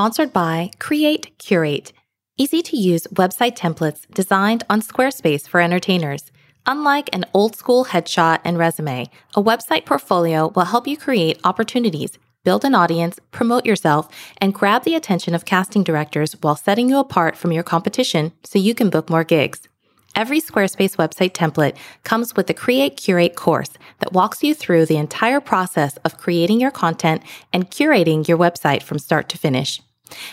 sponsored by Create Curate, easy to use website templates designed on Squarespace for entertainers. Unlike an old school headshot and resume, a website portfolio will help you create opportunities, build an audience, promote yourself, and grab the attention of casting directors while setting you apart from your competition so you can book more gigs. Every Squarespace website template comes with the Create Curate course that walks you through the entire process of creating your content and curating your website from start to finish.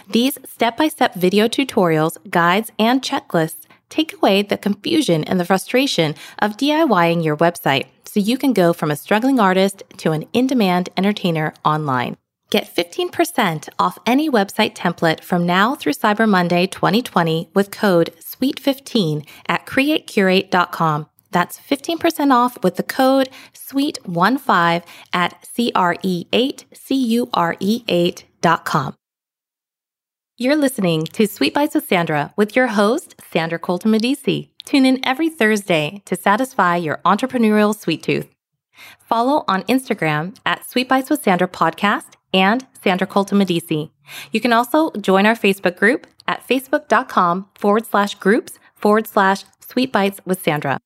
These step by step video tutorials, guides, and checklists take away the confusion and the frustration of DIYing your website so you can go from a struggling artist to an in demand entertainer online. Get 15% off any website template from now through Cyber Monday 2020 with code SWEET15 at createcurate.com. That's 15% off with the code SWEET15 at CRE8CURE8.com. You're listening to Sweet Bites with Sandra with your host, Sandra Colton Medici. Tune in every Thursday to satisfy your entrepreneurial sweet tooth. Follow on Instagram at Sweet Bites with Sandra Podcast and Sandra Colton Medici. You can also join our Facebook group at facebook.com forward slash groups forward slash sweet bites with Sandra.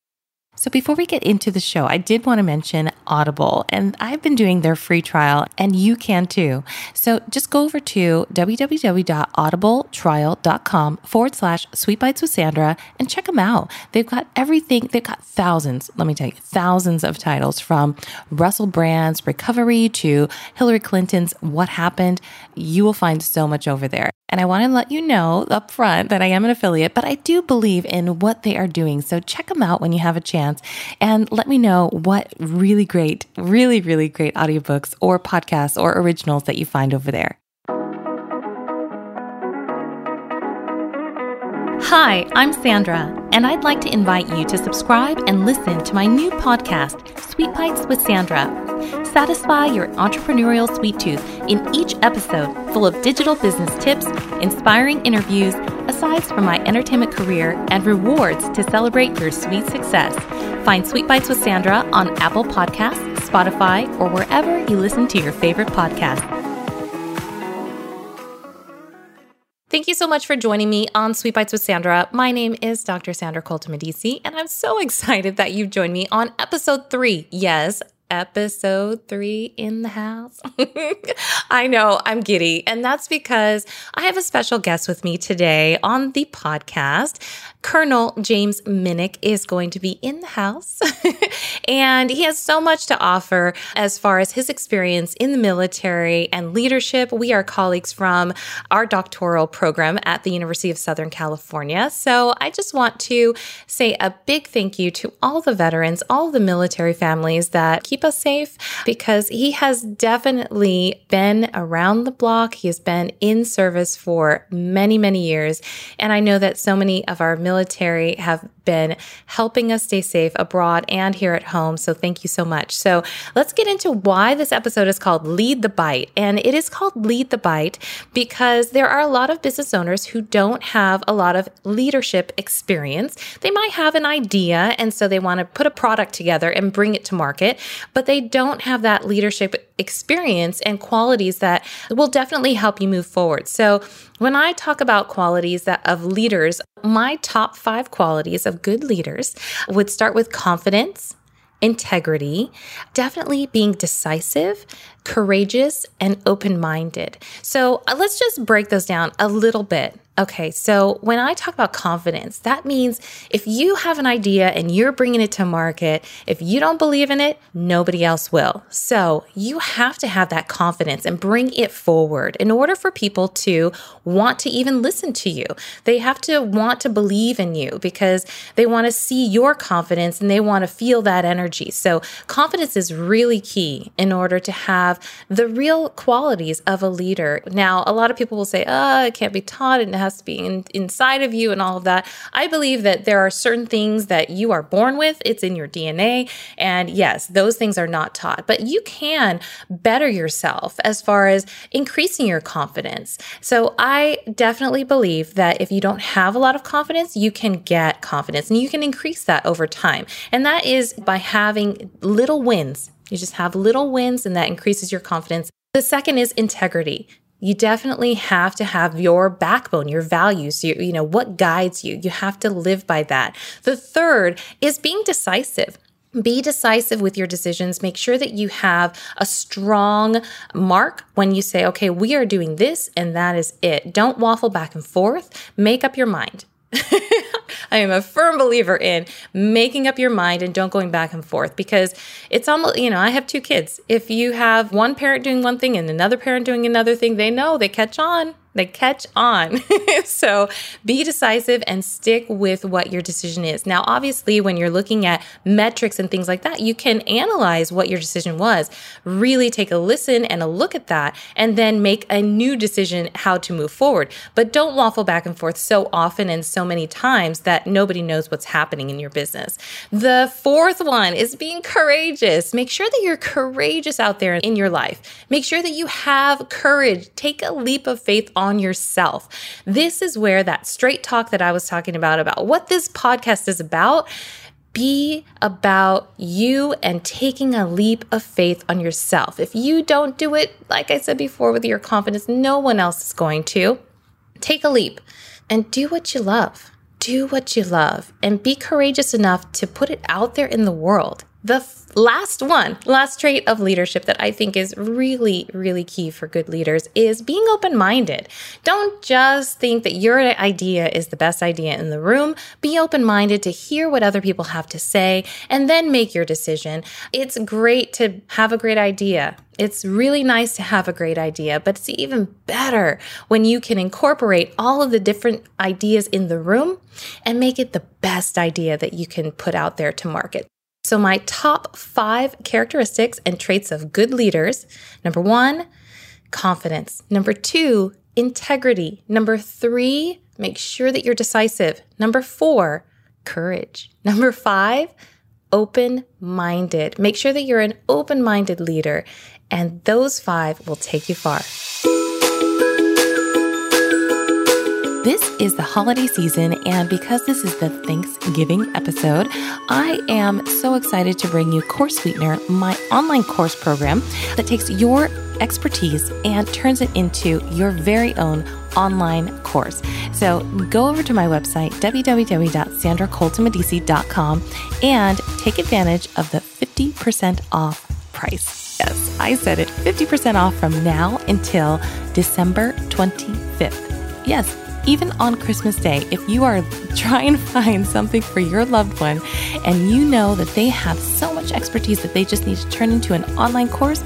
So before we get into the show, I did want to mention Audible, and I've been doing their free trial, and you can too. So just go over to www.audibletrial.com forward slash sweet bites with Sandra and check them out. They've got everything, they've got thousands, let me tell you, thousands of titles from Russell Brand's Recovery to Hillary Clinton's What Happened. You will find so much over there. And I want to let you know up front that I am an affiliate, but I do believe in what they are doing. So check them out when you have a chance and let me know what really great, really, really great audiobooks or podcasts or originals that you find over there. Hi, I'm Sandra, and I'd like to invite you to subscribe and listen to my new podcast, Sweet Bites with Sandra. Satisfy your entrepreneurial sweet tooth in each episode, full of digital business tips, inspiring interviews, asides from my entertainment career, and rewards to celebrate your sweet success. Find Sweet Bites with Sandra on Apple Podcasts, Spotify, or wherever you listen to your favorite podcast. Thank you so much for joining me on Sweet Bites with Sandra. My name is Dr. Sandra Colton Medici, and I'm so excited that you've joined me on episode three. Yes, episode three in the house. I know I'm giddy, and that's because I have a special guest with me today on the podcast. Colonel James Minnick is going to be in the house, and he has so much to offer as far as his experience in the military and leadership. We are colleagues from our doctoral program at the University of Southern California. So I just want to say a big thank you to all the veterans, all the military families that keep us safe, because he has definitely been around the block. He has been in service for many, many years. And I know that so many of our military military have been helping us stay safe abroad and here at home. So thank you so much. So let's get into why this episode is called Lead the Bite. And it is called Lead the Bite because there are a lot of business owners who don't have a lot of leadership experience. They might have an idea and so they want to put a product together and bring it to market, but they don't have that leadership experience and qualities that will definitely help you move forward. So when I talk about qualities that of leaders, my top 5 qualities of good leaders would start with confidence, integrity, definitely being decisive, courageous, and open minded. So uh, let's just break those down a little bit. Okay, so when I talk about confidence, that means if you have an idea and you're bringing it to market, if you don't believe in it, nobody else will. So you have to have that confidence and bring it forward in order for people to want to even listen to you. They have to want to believe in you because they want to see your confidence and they want to feel that energy. So confidence is really key in order to have the real qualities of a leader. Now, a lot of people will say, oh, it can't be taught and has to be in, inside of you and all of that. I believe that there are certain things that you are born with, it's in your DNA. And yes, those things are not taught, but you can better yourself as far as increasing your confidence. So I definitely believe that if you don't have a lot of confidence, you can get confidence and you can increase that over time. And that is by having little wins. You just have little wins and that increases your confidence. The second is integrity you definitely have to have your backbone, your values, you, you know, what guides you. You have to live by that. The third is being decisive. Be decisive with your decisions. Make sure that you have a strong mark when you say, okay, we are doing this and that is it. Don't waffle back and forth. Make up your mind. I am a firm believer in making up your mind and don't going back and forth because it's almost, you know, I have two kids. If you have one parent doing one thing and another parent doing another thing, they know they catch on. They catch on. so be decisive and stick with what your decision is. Now, obviously, when you're looking at metrics and things like that, you can analyze what your decision was, really take a listen and a look at that, and then make a new decision how to move forward. But don't waffle back and forth so often and so many times that nobody knows what's happening in your business. The fourth one is being courageous. Make sure that you're courageous out there in your life. Make sure that you have courage. Take a leap of faith on yourself. This is where that straight talk that I was talking about, about what this podcast is about, be about you and taking a leap of faith on yourself. If you don't do it, like I said before, with your confidence, no one else is going to. Take a leap and do what you love. Do what you love and be courageous enough to put it out there in the world. The f- last one, last trait of leadership that I think is really, really key for good leaders is being open minded. Don't just think that your idea is the best idea in the room. Be open minded to hear what other people have to say and then make your decision. It's great to have a great idea. It's really nice to have a great idea, but it's even better when you can incorporate all of the different ideas in the room and make it the best idea that you can put out there to market. So, my top five characteristics and traits of good leaders number one, confidence. Number two, integrity. Number three, make sure that you're decisive. Number four, courage. Number five, open minded. Make sure that you're an open minded leader, and those five will take you far. This is the holiday season, and because this is the Thanksgiving episode, I am so excited to bring you Course Sweetener, my online course program that takes your expertise and turns it into your very own online course. So go over to my website, www.sandracoltonmedici.com, and take advantage of the 50% off price. Yes, I said it 50% off from now until December 25th. Yes, even on Christmas Day, if you are trying to find something for your loved one and you know that they have so much expertise that they just need to turn into an online course,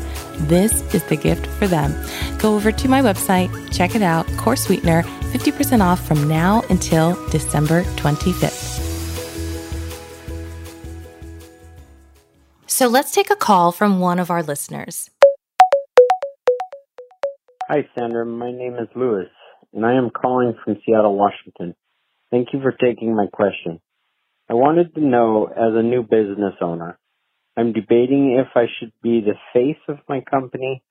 this is the gift for them. Go over to my website, check it out, Course Sweetener, 50% off from now until December 25th. So let's take a call from one of our listeners. Hi, Sandra. My name is Lewis and I am calling from Seattle, Washington. Thank you for taking my question. I wanted to know, as a new business owner, I'm debating if I should be the face of my company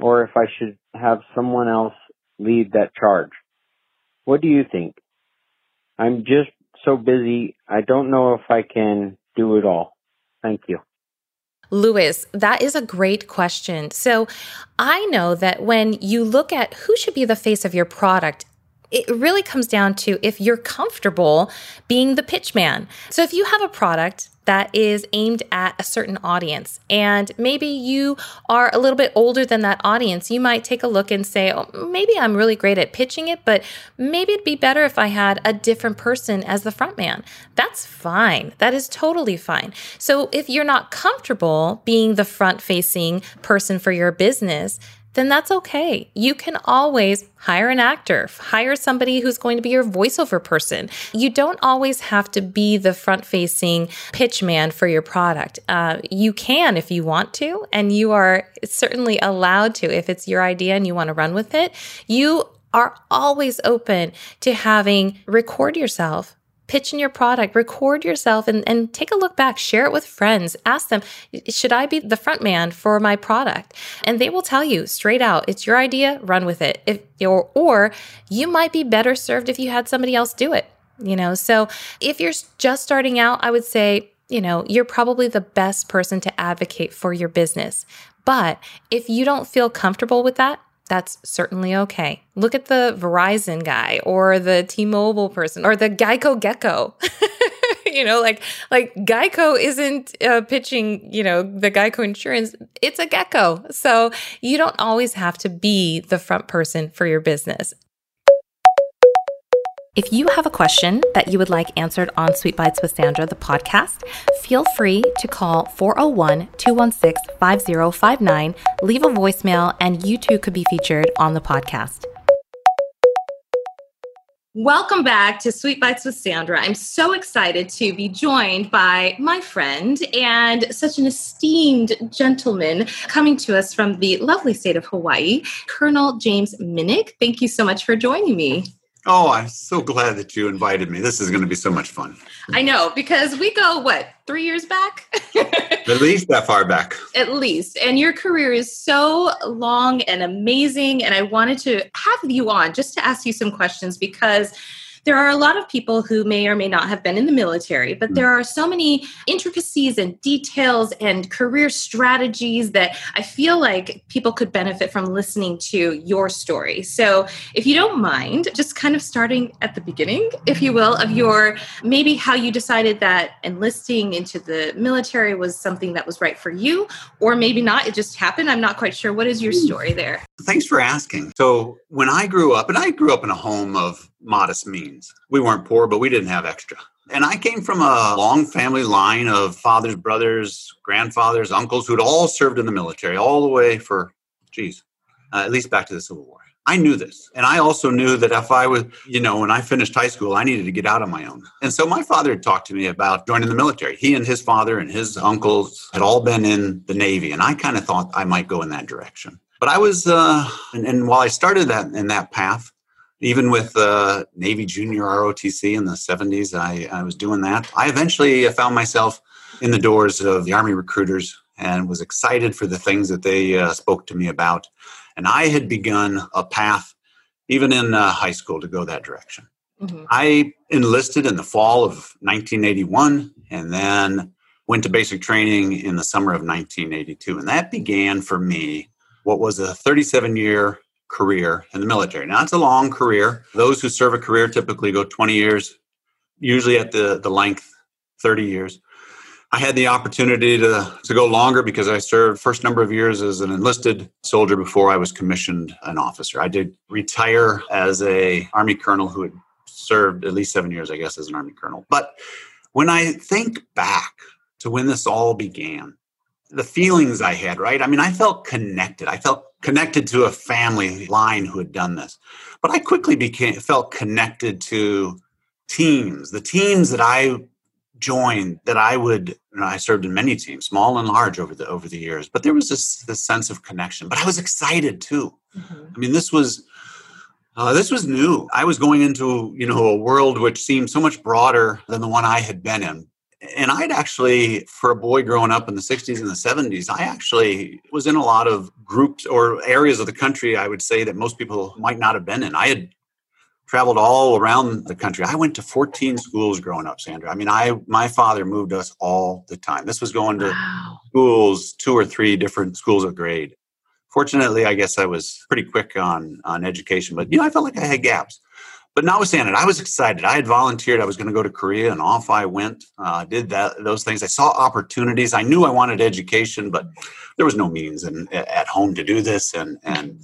or if I should have someone else lead that charge. What do you think? I'm just so busy, I don't know if I can do it all. Thank you. Lewis, that is a great question. So I know that when you look at who should be the face of your product, it really comes down to if you're comfortable being the pitch man. So if you have a product that is aimed at a certain audience. And maybe you are a little bit older than that audience. You might take a look and say, oh, maybe I'm really great at pitching it, but maybe it'd be better if I had a different person as the front man. That's fine. That is totally fine. So if you're not comfortable being the front facing person for your business, then that's okay. You can always hire an actor, hire somebody who's going to be your voiceover person. You don't always have to be the front facing pitch man for your product. Uh, you can if you want to, and you are certainly allowed to if it's your idea and you want to run with it. You are always open to having record yourself pitching your product, record yourself and, and take a look back, share it with friends, ask them, should I be the front man for my product? And they will tell you straight out, it's your idea, run with it. If or, or you might be better served if you had somebody else do it. You know, so if you're just starting out, I would say, you know, you're probably the best person to advocate for your business. But if you don't feel comfortable with that, that's certainly okay. Look at the Verizon guy or the T-Mobile person or the Geico Gecko. you know, like like Geico isn't uh, pitching, you know, the Geico insurance. It's a gecko. So you don't always have to be the front person for your business. If you have a question that you would like answered on Sweet Bites with Sandra, the podcast, feel free to call 401 216 5059, leave a voicemail, and you too could be featured on the podcast. Welcome back to Sweet Bites with Sandra. I'm so excited to be joined by my friend and such an esteemed gentleman coming to us from the lovely state of Hawaii, Colonel James Minnick. Thank you so much for joining me. Oh, I'm so glad that you invited me. This is going to be so much fun. I know because we go what three years back, at least that far back, at least. And your career is so long and amazing. And I wanted to have you on just to ask you some questions because there are a lot of people who may or may not have been in the military, but hmm. there are so many intricacies and details and career strategies that I feel like people could benefit from listening to your story. So, if you don't mind, just kind of starting at the beginning, if you will, of your maybe how you decided that enlisting into the military was something that was right for you, or maybe not, it just happened. I'm not quite sure. What is your story there? Thanks for asking. So, when I grew up, and I grew up in a home of modest means. We weren't poor, but we didn't have extra. And I came from a long family line of fathers, brothers, grandfathers, uncles who'd all served in the military, all the way for, geez, uh, at least back to the Civil War. I knew this. And I also knew that if I was, you know, when I finished high school, I needed to get out on my own. And so my father had talked to me about joining the military. He and his father and his uncles had all been in the Navy. And I kind of thought I might go in that direction. But I was, uh, and, and while I started that in that path, even with uh, Navy Junior ROTC in the 70s, I, I was doing that. I eventually found myself in the doors of the Army recruiters and was excited for the things that they uh, spoke to me about. And I had begun a path, even in uh, high school, to go that direction. Mm-hmm. I enlisted in the fall of 1981 and then went to basic training in the summer of 1982. And that began for me what was a 37 year career in the military. Now, it's a long career. Those who serve a career typically go 20 years, usually at the, the length 30 years. I had the opportunity to, to go longer because I served first number of years as an enlisted soldier before I was commissioned an officer. I did retire as a Army colonel who had served at least seven years, I guess, as an Army colonel. But when I think back to when this all began, the feelings I had, right? I mean, I felt connected. I felt connected to a family line who had done this. But I quickly became felt connected to teams, the teams that I joined that I would you know, I served in many teams, small and large over the over the years. But there was this this sense of connection. But I was excited too. Mm-hmm. I mean, this was uh, this was new. I was going into you know a world which seemed so much broader than the one I had been in and I'd actually, for a boy growing up in the 60s and the 70s, I actually was in a lot of groups or areas of the country I would say that most people might not have been in. I had traveled all around the country. I went to 14 schools growing up, Sandra. I mean, I my father moved us all the time. This was going to wow. schools, two or three different schools of grade. Fortunately, I guess I was pretty quick on on education, but you know, I felt like I had gaps but notwithstanding, I was excited. I had volunteered. I was going to go to Korea, and off I went. Uh, did that those things. I saw opportunities. I knew I wanted education, but there was no means in, at home to do this. And and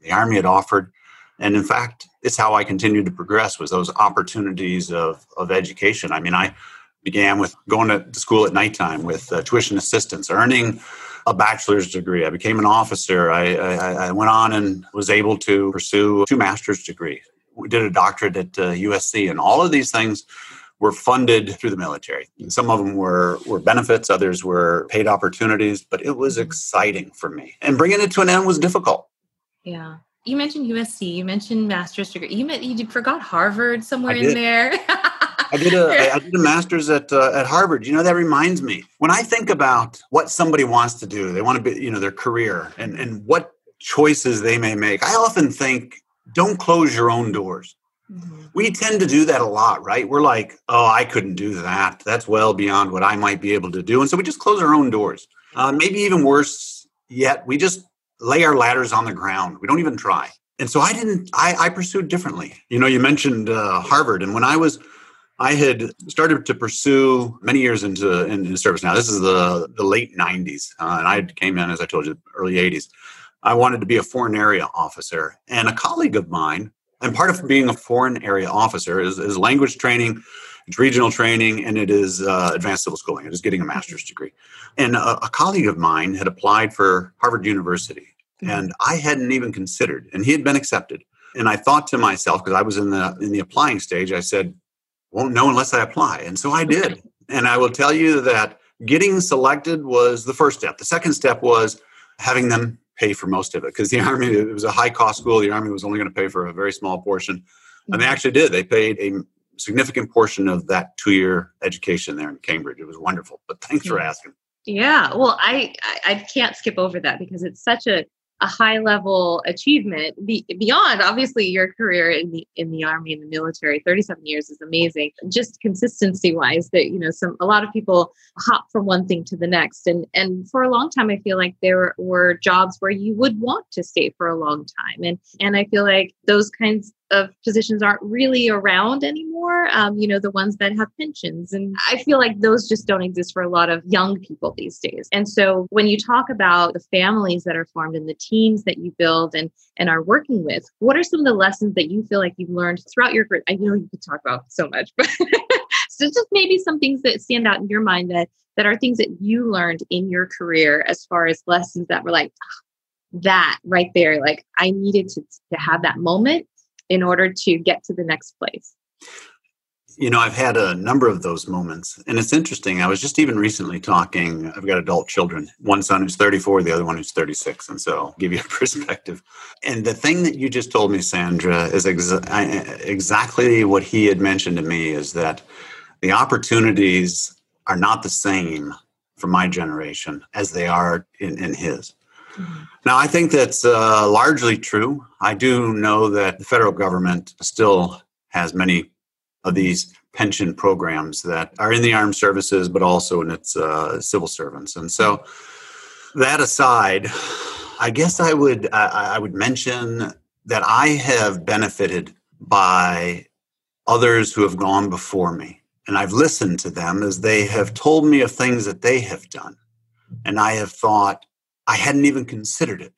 the army had offered, and in fact, it's how I continued to progress was those opportunities of of education. I mean, I began with going to school at nighttime with uh, tuition assistance, earning a bachelor's degree. I became an officer. I, I, I, went on and was able to pursue two master's degrees we did a doctorate at uh, USC, and all of these things were funded through the military. Some of them were were benefits, others were paid opportunities, but it was exciting for me. And bringing it to an end was difficult. Yeah. You mentioned USC. You mentioned master's degree. You meant you forgot Harvard somewhere in there. I did a I did a master's at uh, at Harvard. You know that reminds me when I think about what somebody wants to do, they want to be you know their career and and what choices they may make. I often think don't close your own doors. Mm-hmm. We tend to do that a lot, right? We're like, oh, I couldn't do that. That's well beyond what I might be able to do. And so we just close our own doors. Uh, maybe even worse yet, we just lay our ladders on the ground. We don't even try. And so I didn't, I, I pursued differently. You know, you mentioned uh, Harvard. And when I was, I had started to pursue many years into, in service now. This is the, the late 90s. Uh, and I came in, as I told you, early 80s. I wanted to be a foreign area officer. And a colleague of mine, and part of being a foreign area officer is, is language training, it's regional training, and it is uh, advanced civil schooling. It is getting a master's degree. And a, a colleague of mine had applied for Harvard University, mm-hmm. and I hadn't even considered, and he had been accepted. And I thought to myself, because I was in the in the applying stage, I said, "Won't know unless I apply." And so I did. And I will tell you that getting selected was the first step. The second step was having them pay for most of it because the army it was a high cost school. The army was only going to pay for a very small portion. And they mm-hmm. actually did. They paid a significant portion of that two year education there in cambridge. It was wonderful but thanks for asking. Yeah. Well I, I can't skip over that because it's such a a high level achievement. Be, beyond obviously your career in the in the army and the military 37 years is amazing. Just consistency wise that you know some a lot of people hop from one thing to the next. And and for a long time i feel like there were jobs where you would want to stay for a long time. And and i feel like those kinds of positions aren't really around anymore. Um, you know, the ones that have pensions. And I feel like those just don't exist for a lot of young people these days. And so when you talk about the families that are formed and the teams that you build and and are working with, what are some of the lessons that you feel like you've learned throughout your career? I know you could talk about so much, but so just maybe some things that stand out in your mind that that are things that you learned in your career as far as lessons that were like that right there like i needed to, to have that moment in order to get to the next place? You know, I've had a number of those moments. And it's interesting. I was just even recently talking, I've got adult children, one son who's 34, the other one who's 36. And so I'll give you a perspective. And the thing that you just told me, Sandra, is exa- exactly what he had mentioned to me is that the opportunities are not the same for my generation as they are in, in his. Now, I think that's uh, largely true. I do know that the federal government still has many of these pension programs that are in the armed services, but also in its uh, civil servants. And so, that aside, I guess I would I, I would mention that I have benefited by others who have gone before me, and I've listened to them as they have told me of things that they have done, and I have thought, I hadn't even considered it.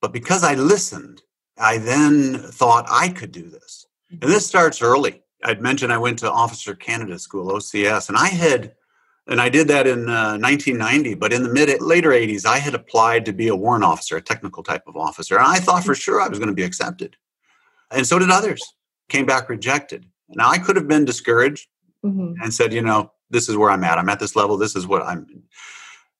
But because I listened, I then thought I could do this. And mm-hmm. this starts early. I'd mentioned I went to Officer Candidate School, OCS, and I had, and I did that in uh, 1990. But in the mid later 80s, I had applied to be a warrant officer, a technical type of officer, and I thought for sure I was going to be accepted, and so did others. Came back rejected. Now I could have been discouraged mm-hmm. and said, you know, this is where I'm at. I'm at this level. This is what I'm.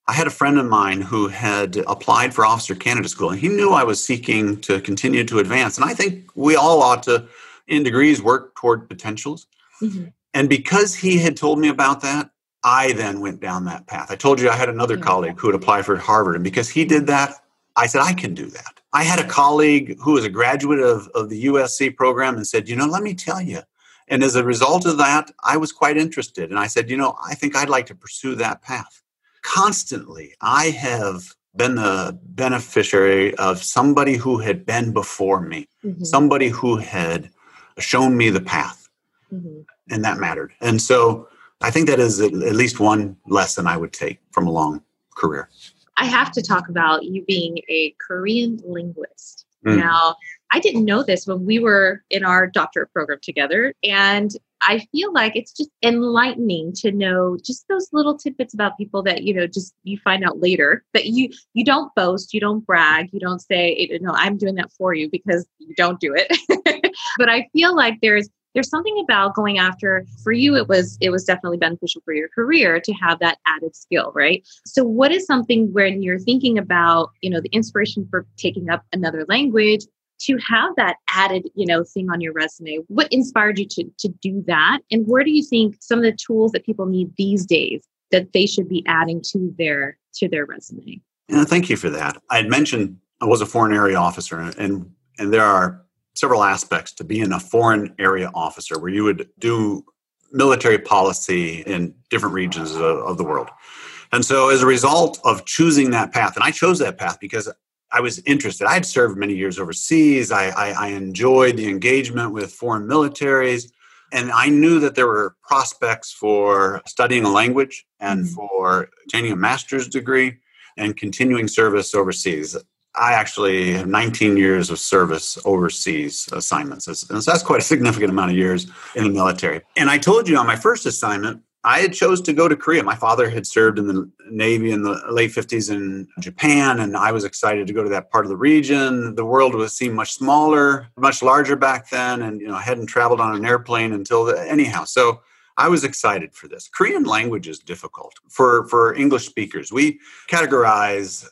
I had a friend of mine who had applied for officer candidate school, and he knew I was seeking to continue to advance. And I think we all ought to, in degrees, work toward potentials. Mm-hmm. And because he had told me about that, I then went down that path. I told you I had another yeah. colleague who had applied for Harvard, and because he did that, I said, I can do that. I had a colleague who was a graduate of, of the USC program and said, You know, let me tell you. And as a result of that, I was quite interested. And I said, You know, I think I'd like to pursue that path constantly I have been the beneficiary of somebody who had been before me, mm-hmm. somebody who had shown me the path. Mm-hmm. And that mattered. And so I think that is at least one lesson I would take from a long career. I have to talk about you being a Korean linguist. Mm. Now, I didn't know this when we were in our doctorate program together. And I feel like it's just enlightening to know just those little tidbits about people that, you know, just you find out later that you you don't boast, you don't brag, you don't say, no, I'm doing that for you because you don't do it. but I feel like there's there's something about going after for you it was it was definitely beneficial for your career to have that added skill right so what is something when you're thinking about you know the inspiration for taking up another language to have that added you know thing on your resume. What inspired you to to do that? And where do you think some of the tools that people need these days that they should be adding to their to their resume? Yeah thank you for that. I had mentioned i was a foreign area officer and and there are several aspects to being a foreign area officer where you would do military policy in different regions of, of the world. And so as a result of choosing that path and i chose that path because I was interested. I had served many years overseas. I, I, I enjoyed the engagement with foreign militaries. And I knew that there were prospects for studying a language and mm-hmm. for obtaining a master's degree and continuing service overseas. I actually have 19 years of service overseas assignments. And so that's quite a significant amount of years in the military. And I told you on my first assignment, I had chose to go to Korea. My father had served in the Navy in the late 50s in Japan, and I was excited to go to that part of the region. The world was seemed much smaller, much larger back then, and you know, I hadn't traveled on an airplane until the, anyhow. So I was excited for this. Korean language is difficult for for English speakers. We categorize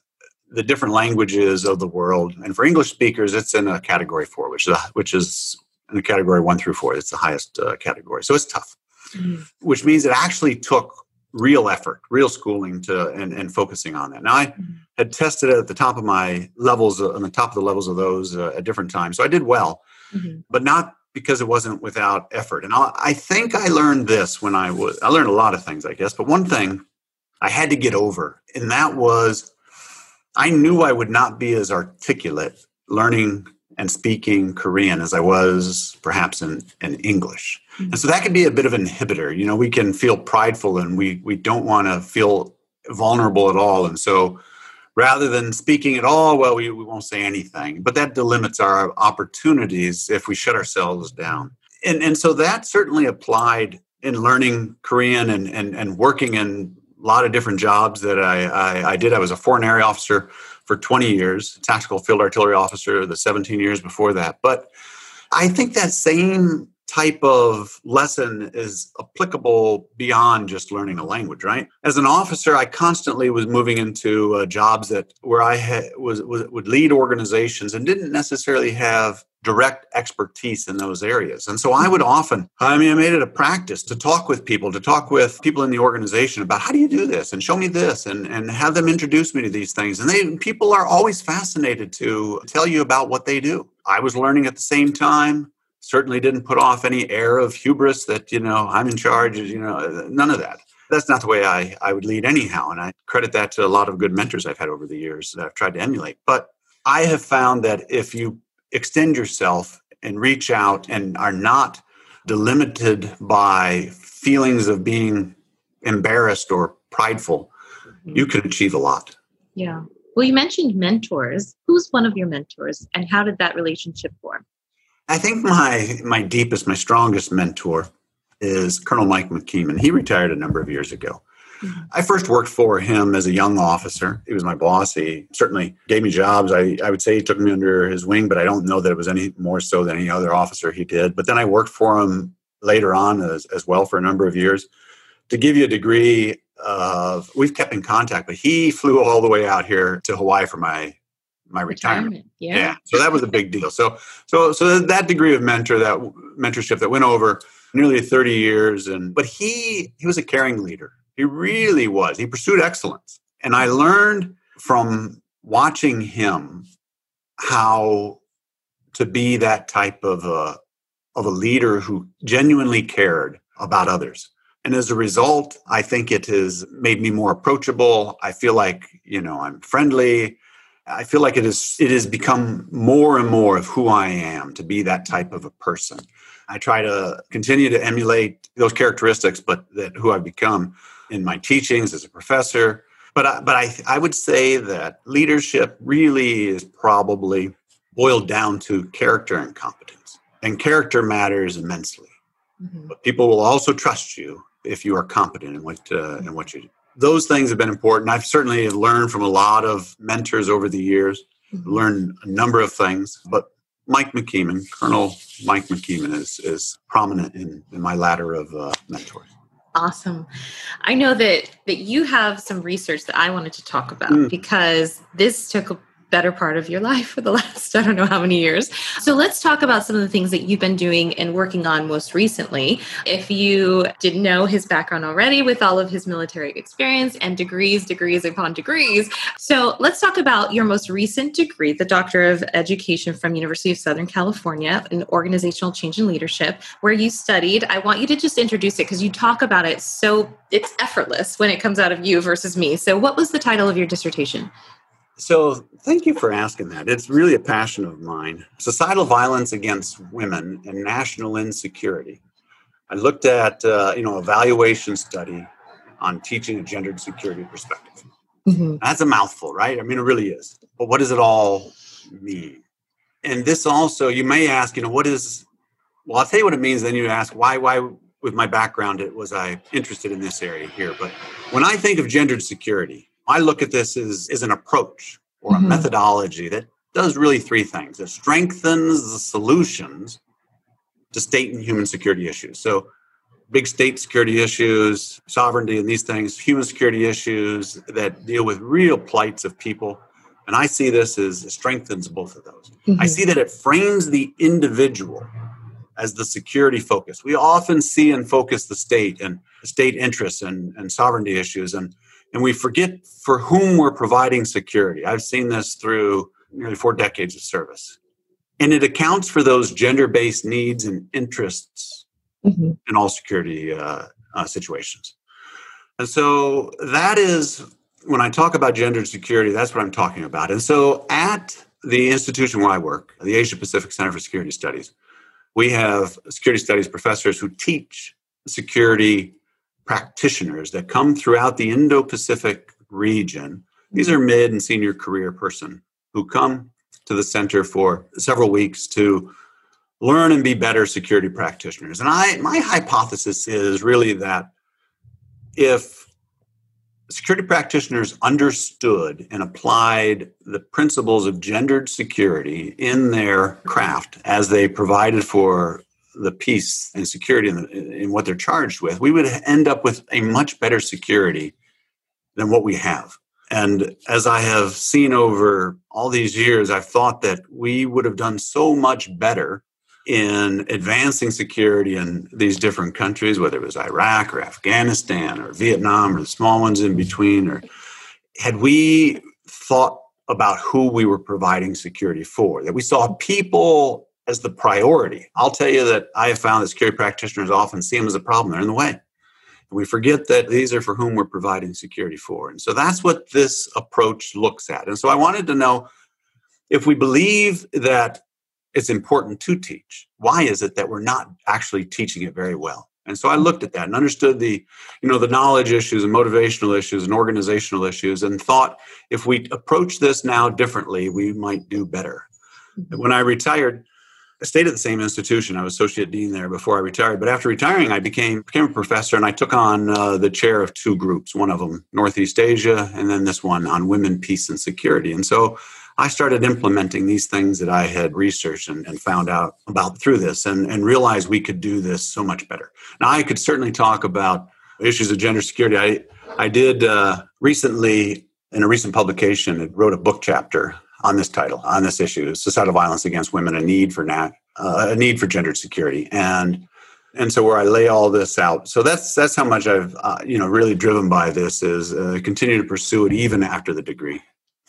the different languages of the world, and for English speakers, it's in a category four, which is which is in a category one through four. It's the highest uh, category, so it's tough mm-hmm. which means it actually took real effort, real schooling to and, and focusing on that. Now I mm-hmm. had tested it at the top of my levels, uh, on the top of the levels of those uh, at different times, so I did well, mm-hmm. but not because it wasn't without effort. And I, I think I learned this when I was I learned a lot of things, I guess, but one thing I had to get over, and that was I knew I would not be as articulate learning and speaking Korean as I was perhaps in, in English. Mm-hmm. And so that can be a bit of an inhibitor. You know, we can feel prideful and we, we don't want to feel vulnerable at all. And so rather than speaking at all, well, we, we won't say anything. But that delimits our opportunities if we shut ourselves down. And, and so that certainly applied in learning Korean and, and, and working in a lot of different jobs that I, I, I did. I was a foreign area officer for 20 years, tactical field artillery officer the 17 years before that. But I think that same type of lesson is applicable beyond just learning a language right as an officer i constantly was moving into uh, jobs that where i had, was, was would lead organizations and didn't necessarily have direct expertise in those areas. And so I would mm-hmm. often, I mean, I made it a practice to talk with people, to talk with people in the organization about how do you do this and show me this and, and have them introduce me to these things. And they people are always fascinated to tell you about what they do. I was learning at the same time. Certainly didn't put off any air of hubris that, you know, I'm in charge, you know, none of that. That's not the way I, I would lead anyhow. And I credit that to a lot of good mentors I've had over the years that I've tried to emulate. But I have found that if you extend yourself and reach out and are not delimited by feelings of being embarrassed or prideful, mm-hmm. you can achieve a lot. Yeah. Well, you mentioned mentors. Who's one of your mentors and how did that relationship form? I think my my deepest, my strongest mentor is Colonel Mike McKeeman. He retired a number of years ago. I first worked for him as a young officer. He was my boss. He certainly gave me jobs. I, I would say he took me under his wing, but I don't know that it was any more so than any other officer he did. But then I worked for him later on as, as well for a number of years. To give you a degree of, we've kept in contact, but he flew all the way out here to Hawaii for my my retirement. retirement. Yeah. yeah. So that was a big deal. So so so that degree of mentor, that mentorship that went over nearly 30 years and but he he was a caring leader he really was. He pursued excellence. And I learned from watching him how to be that type of a, of a leader who genuinely cared about others. And as a result, I think it has made me more approachable. I feel like, you know, I'm friendly. I feel like it is it has become more and more of who I am to be that type of a person. I try to continue to emulate those characteristics, but that who I've become in my teachings as a professor. But I, but I, I would say that leadership really is probably boiled down to character and competence. And character matters immensely. Mm-hmm. But people will also trust you if you are competent in what, uh, in what you do. Those things have been important. I've certainly learned from a lot of mentors over the years, mm-hmm. learned a number of things. But Mike McKeeman, Colonel Mike McKeeman, is, is prominent in, in my ladder of uh, mentors. Awesome. I know that that you have some research that I wanted to talk about mm. because this took a better part of your life for the last I don't know how many years. So let's talk about some of the things that you've been doing and working on most recently. If you didn't know his background already with all of his military experience and degrees, degrees upon degrees. So let's talk about your most recent degree, the Doctor of Education from University of Southern California in Organizational Change and Leadership, where you studied. I want you to just introduce it because you talk about it so it's effortless when it comes out of you versus me. So what was the title of your dissertation? So, thank you for asking that. It's really a passion of mine. Societal violence against women and national insecurity. I looked at, uh, you know, evaluation study on teaching a gendered security perspective. Mm-hmm. That's a mouthful, right? I mean, it really is. But what does it all mean? And this also, you may ask, you know, what is? Well, I'll tell you what it means. Then you ask, why? Why? With my background, it was I interested in this area here. But when I think of gendered security, I look at this as, as an approach or a mm-hmm. methodology that does really three things. It strengthens the solutions to state and human security issues. So, big state security issues, sovereignty, and these things, human security issues that deal with real plights of people. And I see this as strengthens both of those. Mm-hmm. I see that it frames the individual as the security focus. We often see and focus the state and state interests and, and sovereignty issues. And and we forget for whom we're providing security. I've seen this through nearly four decades of service. And it accounts for those gender based needs and interests mm-hmm. in all security uh, uh, situations. And so that is when I talk about gender security, that's what I'm talking about. And so at the institution where I work, the Asia Pacific Center for Security Studies, we have security studies professors who teach security practitioners that come throughout the Indo Pacific region. These are mid and senior career person who come to the center for several weeks to learn and be better security practitioners. And I my hypothesis is really that if security practitioners understood and applied the principles of gendered security in their craft as they provided for the peace and security in, the, in what they're charged with, we would end up with a much better security than what we have. And as I have seen over all these years, I've thought that we would have done so much better in advancing security in these different countries, whether it was Iraq or Afghanistan or Vietnam or the small ones in between, or had we thought about who we were providing security for, that we saw people as the priority. I'll tell you that I have found that security practitioners often see them as a problem. They're in the way. And we forget that these are for whom we're providing security for. And so that's what this approach looks at. And so I wanted to know if we believe that it's important to teach, why is it that we're not actually teaching it very well? And so I looked at that and understood the, you know, the knowledge issues and motivational issues and organizational issues and thought if we approach this now differently, we might do better. Mm-hmm. When I retired, I stayed at the same institution. I was associate dean there before I retired. But after retiring, I became became a professor, and I took on uh, the chair of two groups. One of them Northeast Asia, and then this one on women, peace, and security. And so I started implementing these things that I had researched and, and found out about through this, and, and realized we could do this so much better. Now, I could certainly talk about issues of gender security. I I did uh, recently in a recent publication. I wrote a book chapter on this title, on this issue, societal violence against women, a need for nat, uh, a need for gendered security, and and so where I lay all this out. So that's that's how much I've uh, you know really driven by this is uh, continue to pursue it even after the degree.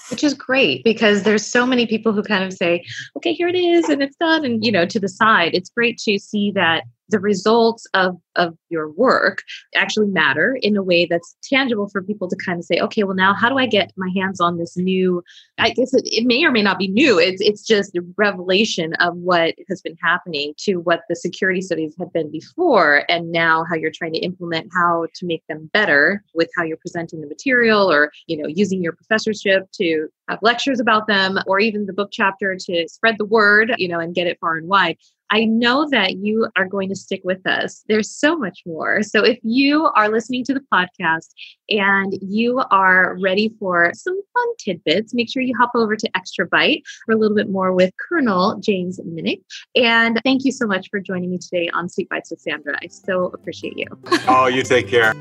Which is great because there's so many people who kind of say, okay, here it is and it's done. And, you know, to the side, it's great to see that the results of, of your work actually matter in a way that's tangible for people to kind of say, okay, well, now how do I get my hands on this new? I guess it, it may or may not be new. It's, it's just a revelation of what has been happening to what the security studies have been before, and now how you're trying to implement how to make them better with how you're presenting the material or, you know, using your professorship to have lectures about them or even the book chapter to spread the word, you know, and get it far and wide. I know that you are going to stick with us. There's so much more. So if you are listening to the podcast and you are ready for some fun tidbits, make sure you hop over to Extra Bite for a little bit more with Colonel James Minnick. And thank you so much for joining me today on Sweet Bites with Sandra. I so appreciate you. oh, you take care.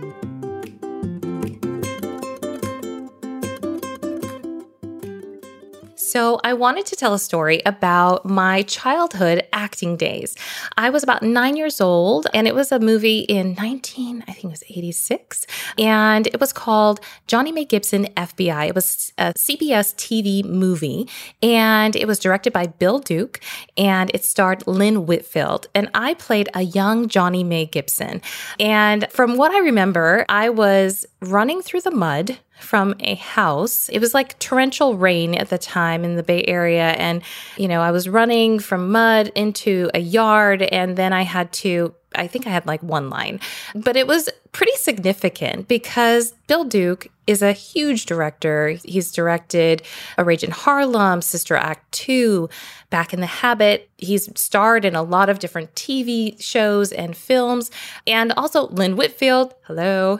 So, I wanted to tell a story about my childhood acting days. I was about nine years old, and it was a movie in 19, I think it was 86, and it was called Johnnie Mae Gibson FBI. It was a CBS TV movie, and it was directed by Bill Duke, and it starred Lynn Whitfield. And I played a young Johnnie Mae Gibson. And from what I remember, I was running through the mud from a house. It was like torrential rain at the time in the Bay Area. And, you know, I was running from mud into a yard and then I had to I think I had like one line, but it was pretty significant because Bill Duke is a huge director. He's directed A Rage in Harlem, Sister Act 2, Back in the Habit. He's starred in a lot of different TV shows and films. And also Lynn Whitfield, hello,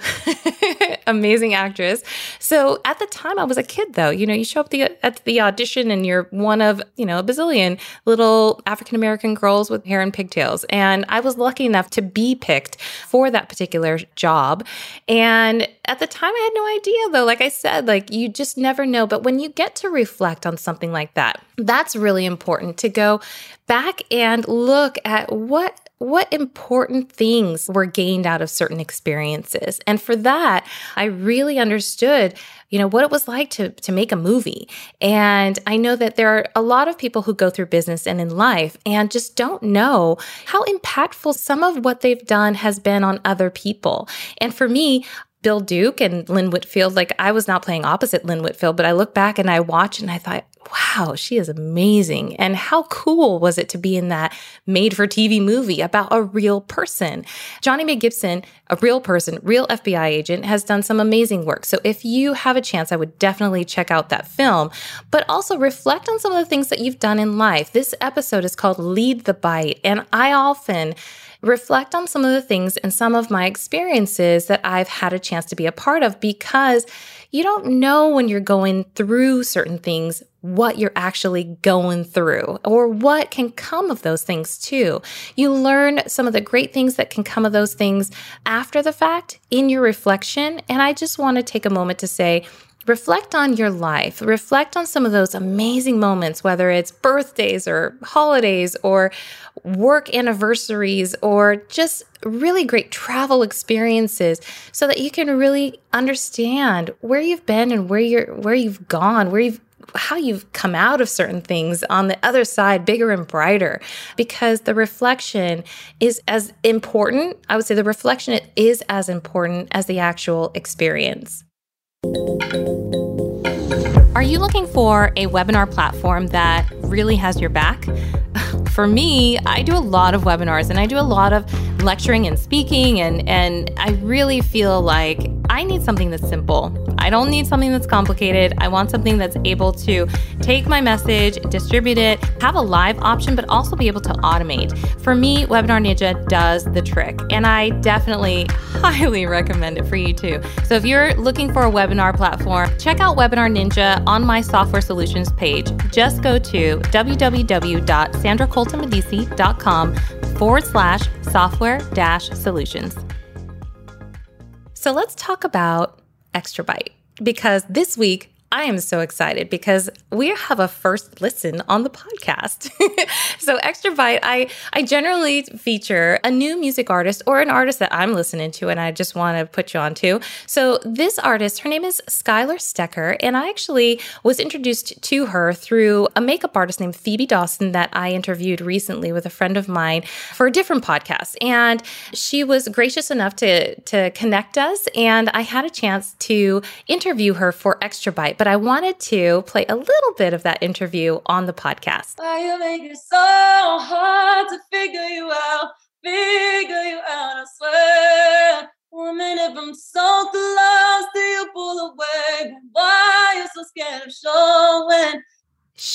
amazing actress. So at the time I was a kid though, you know, you show up the, at the audition and you're one of, you know, a bazillion little African American girls with hair and pigtails. And I was lucky enough to be picked for that particular job. And at the time, I had no idea though. Like I said, like you just never know. But when you get to reflect on something like that, that's really important to go back and look at what what important things were gained out of certain experiences. And for that, I really understood, you know, what it was like to to make a movie. And I know that there are a lot of people who go through business and in life and just don't know how impactful some of what they've done has been on other people. And for me, Bill Duke and Lynn Whitfield, like I was not playing opposite Lynn Whitfield, but I look back and I watch and I thought, wow, she is amazing. And how cool was it to be in that made for TV movie about a real person? Johnnie Mae Gibson, a real person, real FBI agent, has done some amazing work. So if you have a chance, I would definitely check out that film, but also reflect on some of the things that you've done in life. This episode is called Lead the Bite. And I often reflect on some of the things and some of my experiences that I've had a chance to be a part of because you don't know when you're going through certain things what you're actually going through or what can come of those things too. You learn some of the great things that can come of those things after the fact in your reflection. And I just want to take a moment to say, reflect on your life. Reflect on some of those amazing moments, whether it's birthdays or holidays or work anniversaries or just really great travel experiences so that you can really understand where you've been and where you're where you've gone, where you've how you've come out of certain things on the other side bigger and brighter because the reflection is as important i would say the reflection is as important as the actual experience are you looking for a webinar platform that really has your back? For me, I do a lot of webinars and I do a lot of lecturing and speaking, and, and I really feel like I need something that's simple. I don't need something that's complicated. I want something that's able to take my message, distribute it, have a live option, but also be able to automate. For me, Webinar Ninja does the trick, and I definitely highly recommend it for you too. So if you're looking for a webinar platform, check out Webinar Ninja on my software solutions page. Just go to www.sandracoltonmedici.com forward slash software dash solutions. So let's talk about Extra Bite because this week I am so excited because we have a first listen on the podcast. so Extra Bite, I I generally feature a new music artist or an artist that I'm listening to and I just want to put you on to. So this artist, her name is Skylar Stecker, and I actually was introduced to her through a makeup artist named Phoebe Dawson that I interviewed recently with a friend of mine for a different podcast. And she was gracious enough to to connect us and I had a chance to interview her for Extra Bite but I wanted to play a little bit of that interview on the podcast. Why you make it so hard to figure you out, figure you out, I swear.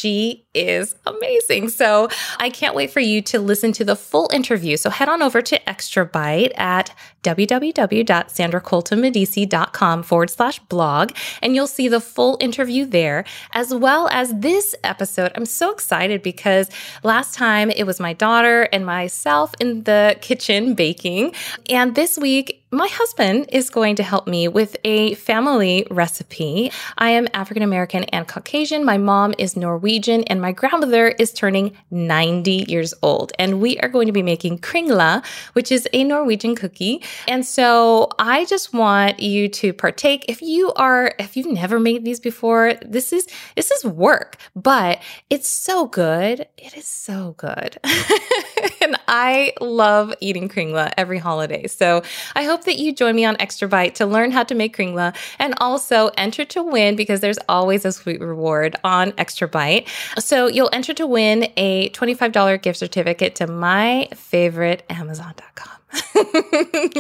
She is amazing. So I can't wait for you to listen to the full interview. So head on over to Extra Bite at www.sandracoltonmedici.com forward slash blog, and you'll see the full interview there, as well as this episode. I'm so excited because last time it was my daughter and myself in the kitchen baking. And this week, my husband is going to help me with a family recipe. I am African American and Caucasian. My mom is Norwegian, and my grandmother is turning 90 years old. And we are going to be making kringla, which is a Norwegian cookie. And so I just want you to partake. If you are, if you've never made these before, this is this is work, but it's so good. It is so good. and I love eating kringla every holiday. So I hope hope that you join me on Extra Bite to learn how to make kringla and also enter to win because there's always a sweet reward on Extra Bite. So you'll enter to win a $25 gift certificate to my favorite Amazon.com.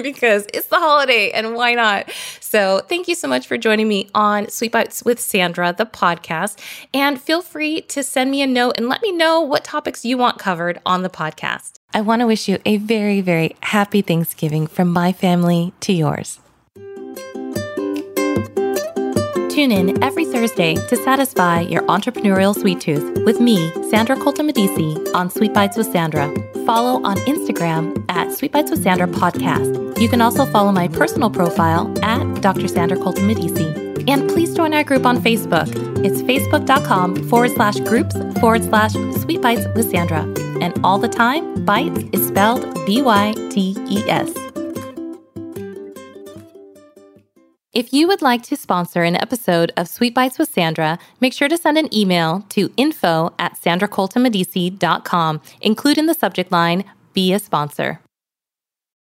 because it's the holiday and why not? So, thank you so much for joining me on Sweet Bytes with Sandra, the podcast. And feel free to send me a note and let me know what topics you want covered on the podcast. I want to wish you a very, very happy Thanksgiving from my family to yours. Tune in every Thursday to satisfy your entrepreneurial sweet tooth with me, Sandra Colton Medici, on Sweet Bytes with Sandra. Follow on Instagram at Sweet Bytes with Sandra Podcast. You can also follow my personal profile at Dr. Sandra Colton Medici. And please join our group on Facebook. It's facebook.com forward slash groups forward slash Sweet Bytes with Sandra. And all the time, Bites is spelled B Y T E S. If you would like to sponsor an episode of Sweet Bytes with Sandra, make sure to send an email to info at sandracoltonmedici.com. Include in the subject line, be a sponsor.